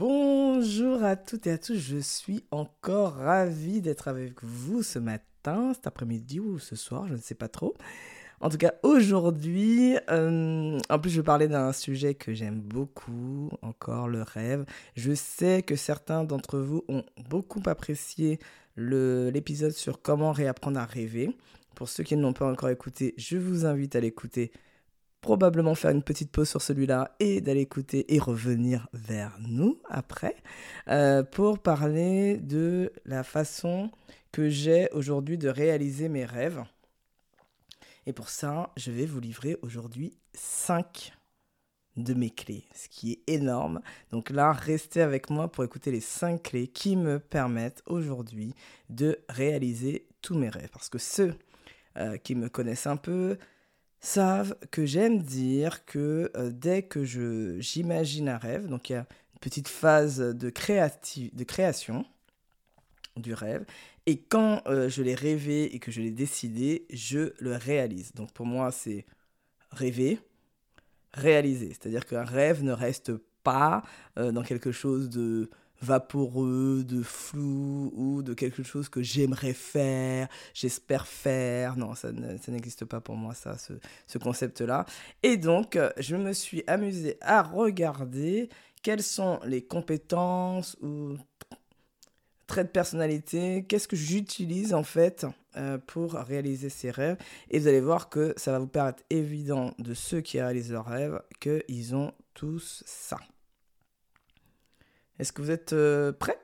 Bonjour à toutes et à tous, je suis encore ravie d'être avec vous ce matin, cet après-midi ou ce soir, je ne sais pas trop. En tout cas, aujourd'hui, euh, en plus, je parlais d'un sujet que j'aime beaucoup, encore le rêve. Je sais que certains d'entre vous ont beaucoup apprécié l'épisode sur comment réapprendre à rêver. Pour ceux qui ne l'ont pas encore écouté, je vous invite à l'écouter probablement faire une petite pause sur celui-là et d'aller écouter et revenir vers nous après euh, pour parler de la façon que j'ai aujourd'hui de réaliser mes rêves. Et pour ça, je vais vous livrer aujourd'hui 5 de mes clés, ce qui est énorme. Donc là, restez avec moi pour écouter les 5 clés qui me permettent aujourd'hui de réaliser tous mes rêves. Parce que ceux euh, qui me connaissent un peu, savent que j'aime dire que euh, dès que je j'imagine un rêve, donc il y a une petite phase de, de création du rêve, et quand euh, je l'ai rêvé et que je l'ai décidé, je le réalise. Donc pour moi, c'est rêver, réaliser. C'est-à-dire qu'un rêve ne reste pas euh, dans quelque chose de vaporeux, de flou ou de quelque chose que j'aimerais faire, j'espère faire. Non, ça, n'existe pas pour moi, ça, ce, concept-là. Et donc, je me suis amusée à regarder quelles sont les compétences ou traits de personnalité, qu'est-ce que j'utilise en fait euh, pour réaliser ces rêves. Et vous allez voir que ça va vous paraître évident de ceux qui réalisent leurs rêves qu'ils ont tous ça. Est-ce que vous êtes euh, prêts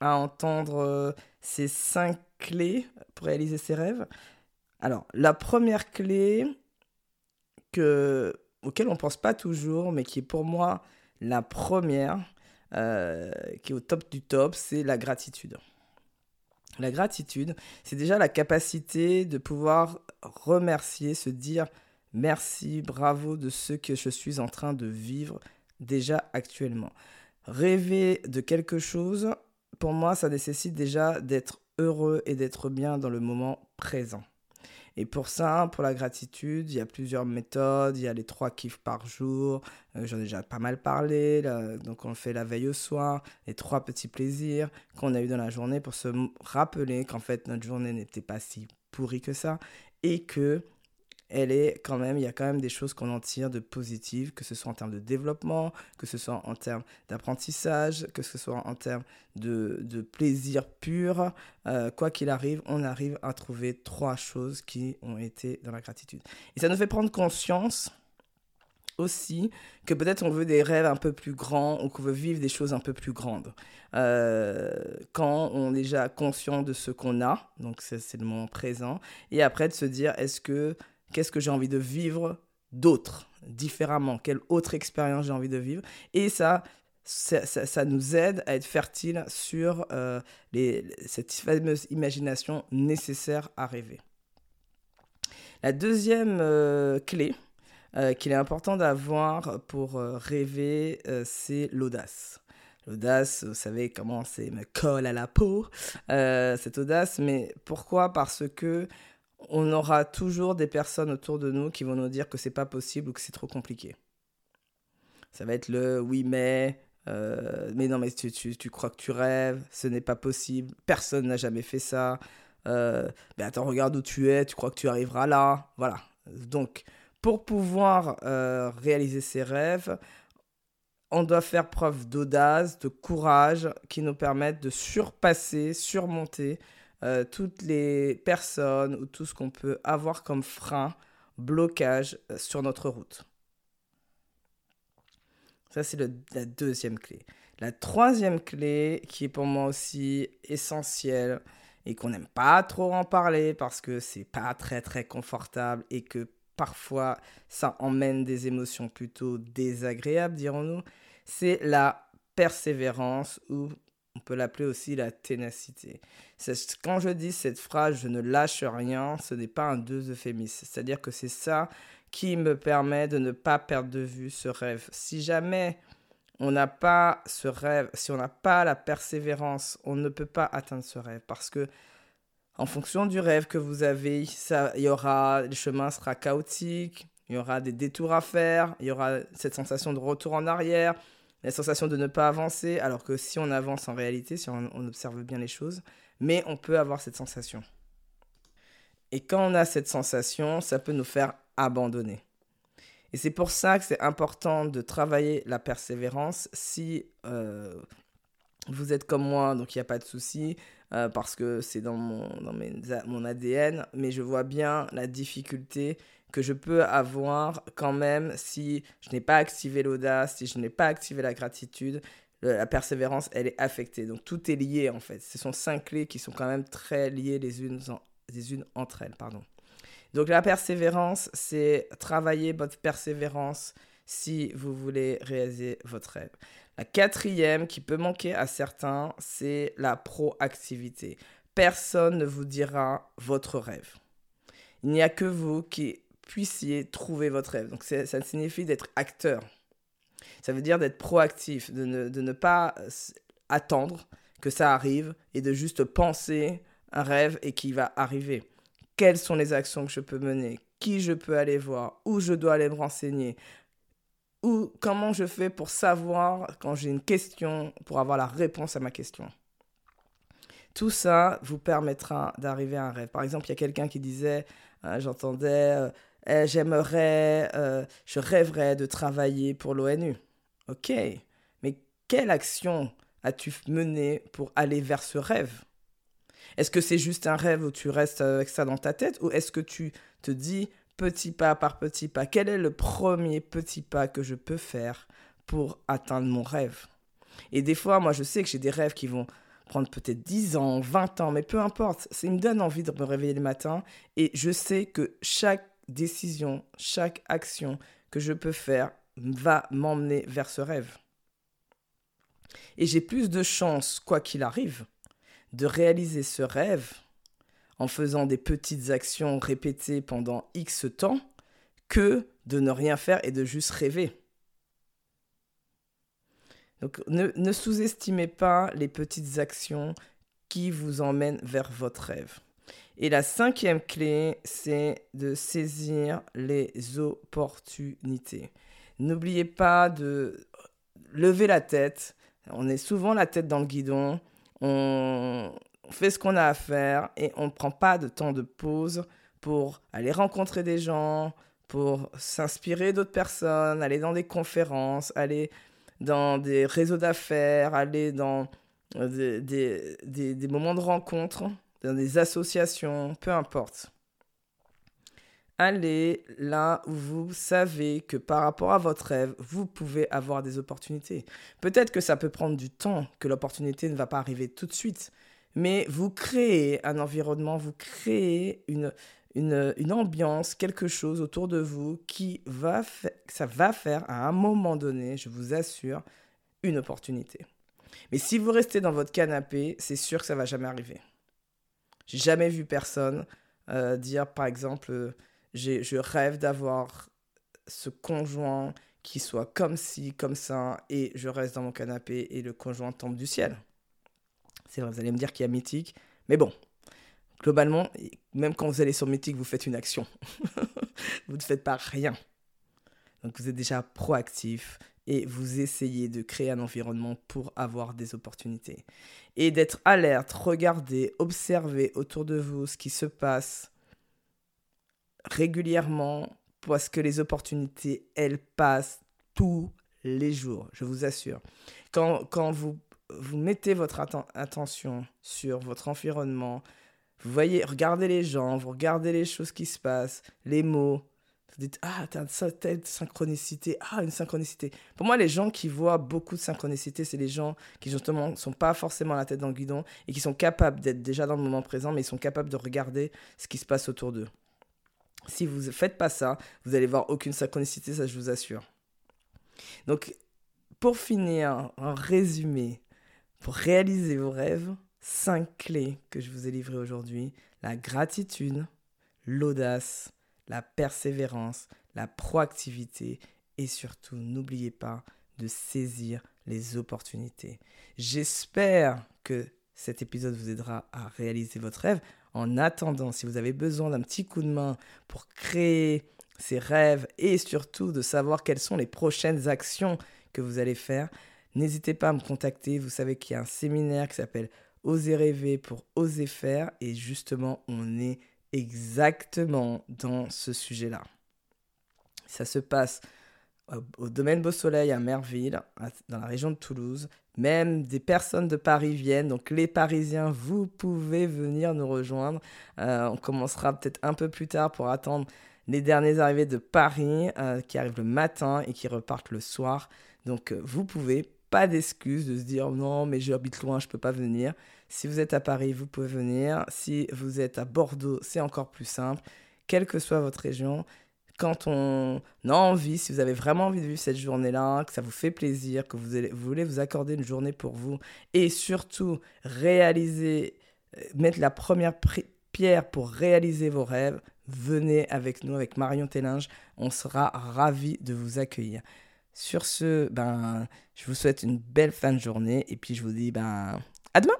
à entendre euh, ces cinq clés pour réaliser ces rêves? Alors, la première clé que, auquel on ne pense pas toujours, mais qui est pour moi la première, euh, qui est au top du top, c'est la gratitude. La gratitude, c'est déjà la capacité de pouvoir remercier, se dire merci, bravo de ce que je suis en train de vivre déjà actuellement. Rêver de quelque chose, pour moi, ça nécessite déjà d'être heureux et d'être bien dans le moment présent. Et pour ça, pour la gratitude, il y a plusieurs méthodes. Il y a les trois kiffs par jour. Euh, j'en ai déjà pas mal parlé. Donc, on fait la veille au soir. Les trois petits plaisirs qu'on a eu dans la journée pour se rappeler qu'en fait, notre journée n'était pas si pourrie que ça. Et que elle est quand même, il y a quand même des choses qu'on en tire de positives, que ce soit en termes de développement, que ce soit en termes d'apprentissage, que ce soit en termes de, de plaisir pur. Euh, quoi qu'il arrive, on arrive à trouver trois choses qui ont été dans la gratitude. Et ça nous fait prendre conscience aussi que peut-être on veut des rêves un peu plus grands ou qu'on veut vivre des choses un peu plus grandes. Euh, quand on est déjà conscient de ce qu'on a, donc c'est le moment présent, et après de se dire est-ce que Qu'est-ce que j'ai envie de vivre d'autre, différemment? Quelle autre expérience j'ai envie de vivre? Et ça, ça, nous aide à être fertile sur euh, les, cette fameuse imagination nécessaire à rêver. La deuxième euh, clé euh, qu'il est important d'avoir pour rêver, c'est l'audace. L'audace, vous savez comment c'est me colle à la peau, cette audace, mais pourquoi? Parce que on aura toujours des personnes autour de nous qui vont nous dire que c'est pas possible ou que c'est trop compliqué. Ça va être le oui mais, euh, mais non mais tu, tu, crois que tu rêves, ce n'est pas possible, personne n'a jamais fait ça. Euh, mais attends, regarde où tu es, tu crois que tu arriveras là. Voilà. Donc, pour pouvoir euh, réaliser ses rêves, on doit faire preuve d'audace, de courage qui nous permettent de surpasser, surmonter euh, toutes les personnes ou tout ce qu'on peut avoir comme frein, blocage euh, sur notre route. Ça, c'est la deuxième clé. La troisième clé, qui est pour moi aussi essentielle et qu'on n'aime pas trop en parler parce que c'est pas très très confortable et que parfois ça emmène des émotions plutôt désagréables, dirons-nous, c'est la persévérance ou on peut l'appeler aussi la ténacité. Quand je dis cette phrase, je ne lâche rien, ce n'est pas un deux euphémisme. C'est-à-dire que c'est ça qui me permet de ne pas perdre de vue ce rêve. Si jamais on n'a pas ce rêve, si on n'a pas la persévérance, on ne peut pas atteindre ce rêve parce que en fonction du rêve que vous avez, ça, y aura, le chemin sera chaotique, il y aura des détours à faire, il y aura cette sensation de retour en arrière, la sensation de ne pas avancer, alors que si on avance en réalité, si on, observe bien les choses, mais on peut avoir cette sensation. Et quand on a cette sensation, ça peut nous faire abandonner. Et c'est pour ça que c'est important de travailler la persévérance si euh, vous êtes comme moi, donc il n'y a pas de souci, euh, parce que c'est dans, mon, dans mon ADN, mais je vois bien la difficulté que je peux avoir quand même si je n'ai pas activé l'audace, si je n'ai pas activé la gratitude, la persévérance, elle est affectée. Donc tout est lié en fait. Ce sont cinq clés qui sont quand même très liées les unes, les unes entre elles. Pardon. Donc la persévérance, c'est travailler votre persévérance si vous voulez réaliser votre rêve. La quatrième qui peut manquer à certains, c'est la proactivité. Personne ne vous dira votre rêve. Il n'y a que vous qui puissiez trouver votre rêve. Donc ça signifie d'être acteur. Ça veut dire d'être proactif, de ne, de ne pas attendre que ça arrive et de juste penser un rêve et qui va arriver quelles sont les actions que je peux mener, qui je peux aller voir, où je dois aller me renseigner, ou comment je fais pour savoir quand j'ai une question, pour avoir la réponse à ma question? Tout ça vous permettra d'arriver à un rêve. Par exemple, il y a quelqu'un qui disait, euh, j'entendais, euh, eh, j'aimerais, euh, je rêverais de travailler pour l'ONU. Ok, mais quelle action as-tu mené pour aller vers ce rêve? Est-ce que c'est juste un rêve où tu restes avec ça dans ta tête? Ou est-ce que tu te dis petit pas par petit pas, quel est le premier petit pas que je peux faire pour atteindre mon rêve? Et des fois, moi, je sais que j'ai des rêves qui vont prendre peut-être 10 ans, 20 ans, mais peu importe, ça me donne envie de me réveiller le matin. Et je sais que chaque décision, chaque action que je peux faire va m'emmener vers ce rêve. Et j'ai plus de chances, quoi qu'il arrive, de réaliser ce rêve en faisant des petites actions répétées pendant X temps que de ne rien faire et de juste rêver. Donc ne, sous-estimez pas les petites actions qui vous emmènent vers votre rêve. Et la cinquième clé, c'est de saisir les opportunités. N'oubliez pas de lever la tête. On est souvent la tête dans le guidon on fait ce qu'on a à faire et on ne prend pas de temps de pause pour aller rencontrer des gens, pour s'inspirer d'autres personnes, aller dans des conférences, aller dans des réseaux d'affaires, aller dans des, des, des, moments de rencontre, dans des associations, peu importe. Allez là où vous savez que par rapport à votre rêve, vous pouvez avoir des opportunités. Peut-être que ça peut prendre du temps, que l'opportunité ne va pas arriver tout de suite, mais vous créez un environnement, vous créez une, une, ambiance, quelque chose autour de vous qui va, ça va faire à un moment donné, je vous assure, une opportunité. Mais si vous restez dans votre canapé, c'est sûr que ça va jamais arriver. J'ai jamais vu personne euh, dire, par exemple, je rêve d'avoir ce conjoint qui soit comme ci, comme ça, et je reste dans mon canapé et le conjoint tombe du ciel. C'est vrai, vous allez me dire qu'il y a Mythique, mais bon, globalement, même quand vous allez sur Mythique, vous faites une action. vous ne faites pas rien. Donc vous êtes déjà proactif et vous essayez de créer un environnement pour avoir des opportunités. Et d'être alerte, regarder, observer autour de vous ce qui se passe régulièrement parce que les opportunités, elles passent tous les jours, je vous assure. Quand, quand vous, vous mettez votre attention sur votre environnement, vous voyez, regardez les gens, vous regardez les choses qui se passent, les mots, vous dites, ah, t'as telle synchronicité, ah, une synchronicité. Pour moi, les gens qui voient beaucoup de synchronicité, c'est les gens qui, justement, ne sont pas forcément la tête dans le guidon et qui sont capables d'être déjà dans le moment présent, mais ils sont capables de regarder ce qui se passe autour d'eux. Si vous ne faites pas ça, vous allez voir aucune synchronicité, ça je vous assure. Donc, pour finir, en résumé, pour réaliser vos rêves, cinq clés que je vous ai livrées aujourd'hui la gratitude, l'audace, la persévérance, la proactivité et surtout, n'oubliez pas de saisir les opportunités. J'espère que cet épisode vous aidera à réaliser votre rêve. En attendant, si vous avez besoin d'un petit coup de main pour créer ces rêves et surtout de savoir quelles sont les prochaines actions que vous allez faire, n'hésitez pas à me contacter. Vous savez qu'il y a un séminaire qui s'appelle Oser rêver pour oser faire. Et justement, on est exactement dans ce sujet-là. Ça se passe au domaine Beau Soleil à Merville, dans la région de Toulouse. Même des personnes de Paris viennent. Donc les Parisiens, vous pouvez venir nous rejoindre. Euh, on commencera peut-être un peu plus tard pour attendre les derniers arrivés de Paris euh, qui arrivent le matin et qui repartent le soir. Donc euh, vous pouvez, pas d'excuse de se dire non mais j'habite loin, je peux pas venir. Si vous êtes à Paris, vous pouvez venir. Si vous êtes à Bordeaux, c'est encore plus simple. Quelle que soit votre région, quand on a envie, si vous avez vraiment envie de vivre cette journée-là, que ça vous fait plaisir, que vous, voulez vous accorder une journée pour vous, et surtout réaliser, euh, mettre la première pierre pour réaliser vos rêves, venez avec nous, avec Marion Télinge. On sera ravis de vous accueillir. Sur ce, ben, je vous souhaite une belle fin de journée et puis je vous dis ben, à demain